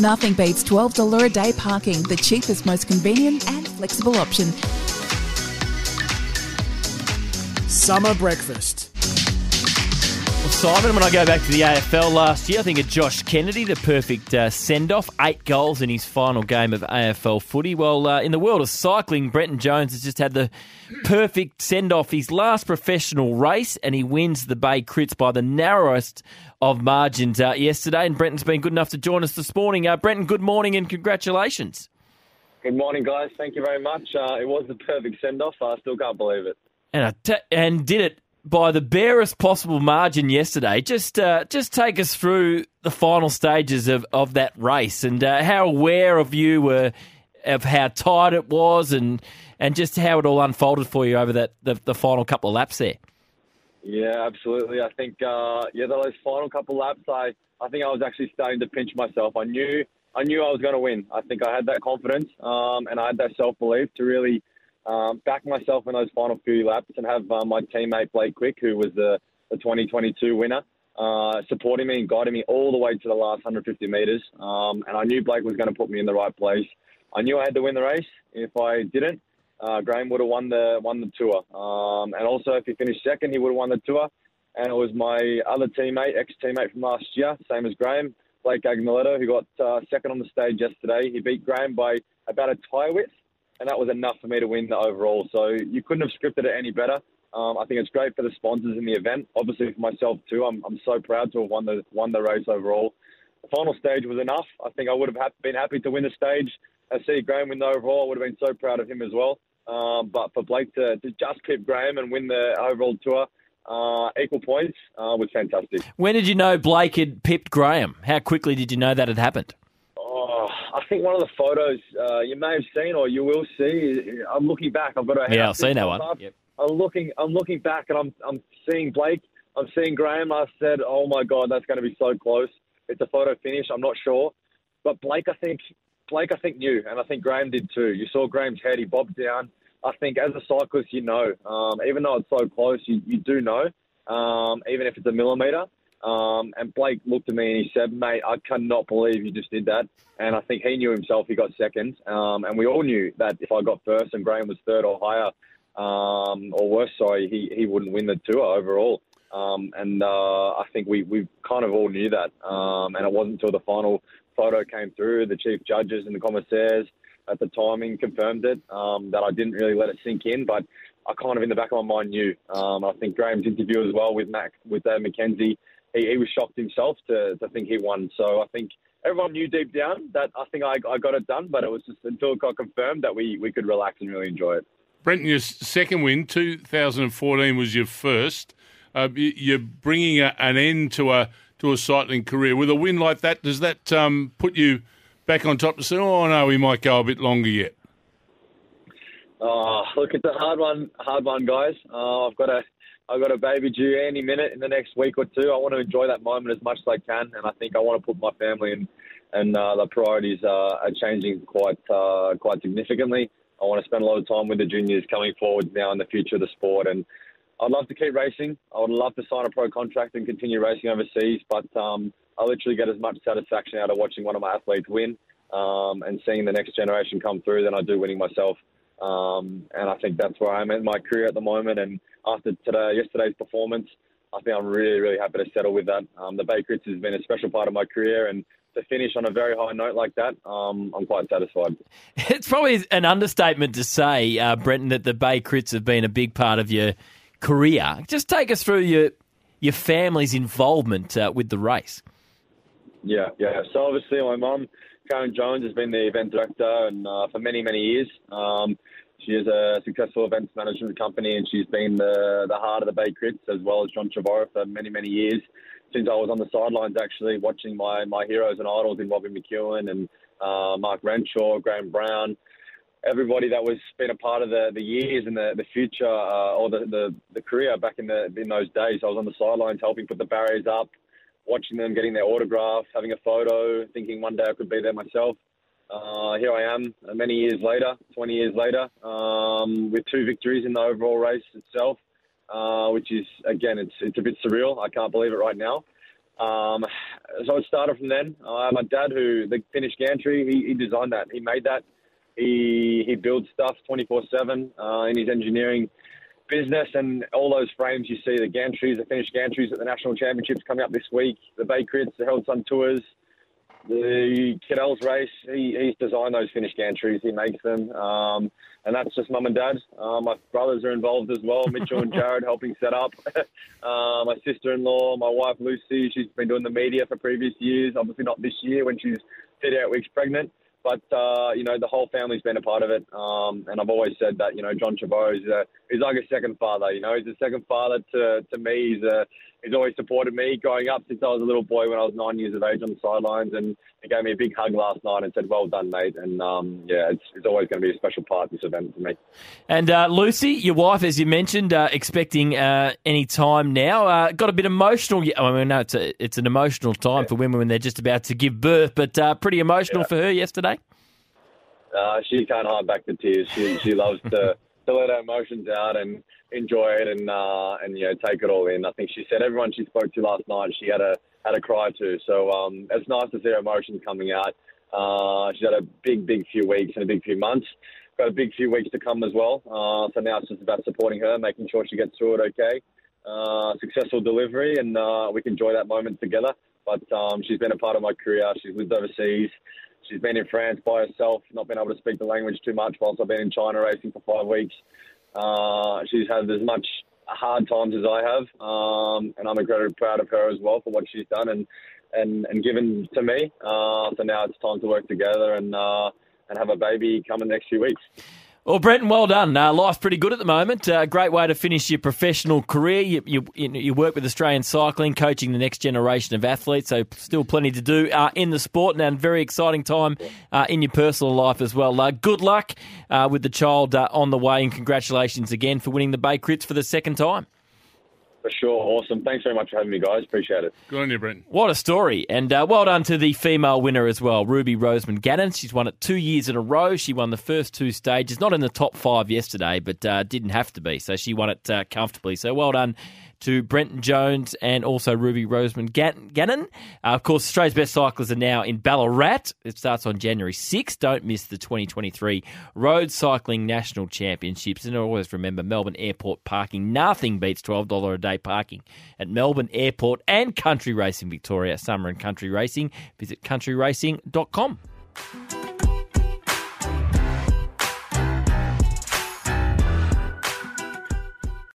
Nothing beats $12 a day parking, the cheapest, most convenient, and flexible option. Summer breakfast. Simon, when I go back to the AFL last year, I think of Josh Kennedy, the perfect uh, send off, eight goals in his final game of AFL footy. Well, uh, in the world of cycling, Brenton Jones has just had the perfect send off his last professional race, and he wins the Bay Crits by the narrowest of margins uh, yesterday. And Brenton's been good enough to join us this morning. Uh, Brenton, good morning and congratulations. Good morning, guys. Thank you very much. Uh, it was the perfect send off. I still can't believe it. And, I t- and did it by the barest possible margin yesterday. Just uh, just take us through the final stages of, of that race and uh, how aware of you were of how tight it was and and just how it all unfolded for you over that the, the final couple of laps there. Yeah, absolutely. I think uh, yeah, those final couple of laps, I I think I was actually starting to pinch myself. I knew I knew I was going to win. I think I had that confidence um, and I had that self belief to really um, back myself in those final few laps and have uh, my teammate Blake Quick, who was the, the 2022 winner, uh, supporting me and guiding me all the way to the last 150 metres. Um, and I knew Blake was going to put me in the right place. I knew I had to win the race. If I didn't, uh, Graham would have won the won the tour. Um, and also, if he finished second, he would have won the tour. And it was my other teammate, ex teammate from last year, same as Graham, Blake Agnoletto, who got uh, second on the stage yesterday. He beat Graham by about a tie width and that was enough for me to win the overall. So you couldn't have scripted it any better. Um, I think it's great for the sponsors in the event. Obviously for myself too. I'm, I'm so proud to have won the won the race overall. The final stage was enough. I think I would have been happy to win the stage. I see Graham win the overall. I would have been so proud of him as well. Um, but for Blake to, to just keep Graham and win the overall tour, uh, equal points, uh, was fantastic. When did you know Blake had pipped Graham? How quickly did you know that had happened? I think one of the photos uh, you may have seen or you will see. I'm looking back. I've got a yeah. I've seen that one. Yep. I'm looking. I'm looking back, and I'm I'm seeing Blake. I'm seeing Graham. I said, "Oh my God, that's going to be so close." It's a photo finish. I'm not sure, but Blake, I think Blake, I think knew, and I think Graham did too. You saw Graham's head. He bobbed down. I think as a cyclist, you know, um, even though it's so close, you, you do know, um, even if it's a millimeter. Um, and Blake looked at me and he said, "Mate, I cannot believe you just did that." And I think he knew himself. He got second, um, and we all knew that if I got first and Graham was third or higher, um, or worse, sorry, he, he wouldn't win the tour overall. Um, and uh, I think we, we kind of all knew that. Um, and it wasn't until the final photo came through, the chief judges and the commissaires at the timing confirmed it, um, that I didn't really let it sink in. But I kind of in the back of my mind knew. I think Graham's interview as well with Mac with Dave McKenzie he, he was shocked himself to, to think he won. So I think everyone knew deep down that I think I, I got it done, but it was just until it got confirmed that we, we could relax and really enjoy it. Brenton, your second win, 2014 was your first. Uh, you're bringing a, an end to a to a cycling career with a win like that. Does that um, put you back on top to say, "Oh no, we might go a bit longer yet"? Oh, look, it's a hard one, hard one, guys. Uh, I've got a I've got a baby due any minute in the next week or two. I want to enjoy that moment as much as I can, and I think I want to put my family and and uh, the priorities uh, are changing quite uh, quite significantly. I want to spend a lot of time with the juniors coming forward now in the future of the sport, and I'd love to keep racing. I would love to sign a pro contract and continue racing overseas, but um, I literally get as much satisfaction out of watching one of my athletes win um, and seeing the next generation come through than I do winning myself. Um, and I think that's where I'm in my career at the moment. And after today, yesterday's performance, I think I'm really, really happy to settle with that. Um, the Bay Crits has been a special part of my career, and to finish on a very high note like that, um, I'm quite satisfied. It's probably an understatement to say, uh, Brenton, that the Bay Crits have been a big part of your career. Just take us through your your family's involvement uh, with the race. Yeah, yeah. So obviously, my mum, Karen Jones, has been the event director and uh, for many, many years. Um, She has a successful events management company, and she's been the the heart of the Bay Crits as well as John Trevorrow for many many years. Since I was on the sidelines, actually watching my my heroes and idols in Robbie McEwen and uh, Mark Renshaw, Graeme Brown, everybody that was been a part of the, the years and the, the future uh, or the, the, the career back in the in those days. I was on the sidelines helping put the barriers up, watching them, getting their autograph, having a photo, thinking one day I could be there myself. Uh, here I am, uh, many years later, 20 years later, um, with two victories in the overall race itself, uh, which is again, it's it's a bit surreal. I can't believe it right now. Um, so it started from then. Uh, my dad, who the finish gantry, he, he designed that. He made that. He he builds stuff 24/7 uh, in his engineering business, and all those frames you see, the gantries, the finished gantries at the national championships coming up this week, the Bay Crits, the Herald Sun Tours, the Cadel's race. He, he's designed those finished gantries. He makes them, um, and that's just mum and dad. Uh, my brothers are involved as well. Mitchell and Jared helping set up. uh, my sister-in-law, my wife Lucy, she's been doing the media for previous years. Obviously not this year when she's 38 weeks pregnant. But uh, you know the whole family's been a part of it, um, and I've always said that you know John Trevorrow is a, he's like a second father. You know he's a second father to, to me. He's a, he's always supported me growing up since I was a little boy when I was nine years of age on the sidelines, and he gave me a big hug last night and said, "Well done, mate." And um, yeah, it's, it's always going to be a special part of this event for me. And uh, Lucy, your wife, as you mentioned, uh, expecting uh, any time now. Uh, got a bit emotional. I mean, no, it's a, it's an emotional time yeah. for women when they're just about to give birth, but uh, pretty emotional yeah. for her yesterday. Uh, she can't hide back the tears. She she loves to to let her emotions out and enjoy it and uh, and you know take it all in. I think she said everyone she spoke to last night she had a had a cry too. So um, it's nice to see her emotions coming out. Uh, she's had a big big few weeks and a big few months. Got a big few weeks to come as well. Uh, so now it's just about supporting her, making sure she gets through it okay. Uh, successful delivery, and uh, we can enjoy that moment together. But um, she's been a part of my career. She's lived overseas. She's been in France by herself, not been able to speak the language too much whilst I've been in China racing for five weeks. Uh, she's had as much hard times as I have, um, and I'm incredibly proud of her as well for what she's done and and, and given to me. Uh, so now it's time to work together and uh, and have a baby come in the next few weeks. Well, Brenton, well done. Uh, life's pretty good at the moment. Uh, great way to finish your professional career. You, you, you, work with Australian Cycling, coaching the next generation of athletes, so still plenty to do uh, in the sport and a very exciting time uh, in your personal life as well. Uh, good luck uh, with the child on the way, and congratulations again for winning the Bay Crits for the second time. For sure. Awesome. Thanks very much for having me, guys. Appreciate it. Good on you, Brent. What a story. And uh, well done to the female winner as well, Ruby Roseman Gannon. She's won it two years in a row. She won the first two stages, not in the top five yesterday, but uh, didn't have to be. So she won it uh, comfortably. So well done to Brenton Jones and also Ruby Roseman Gannon. Uh, of course, Australia's best cyclists are now in Ballarat. It starts on January 6th. Don't miss the 2023 Road Cycling National Championships. And always remember Melbourne Airport parking. Nothing beats $12 a day parking at Melbourne Airport and Country Racing Victoria, Summer and Country Racing. Visit countryracing.com.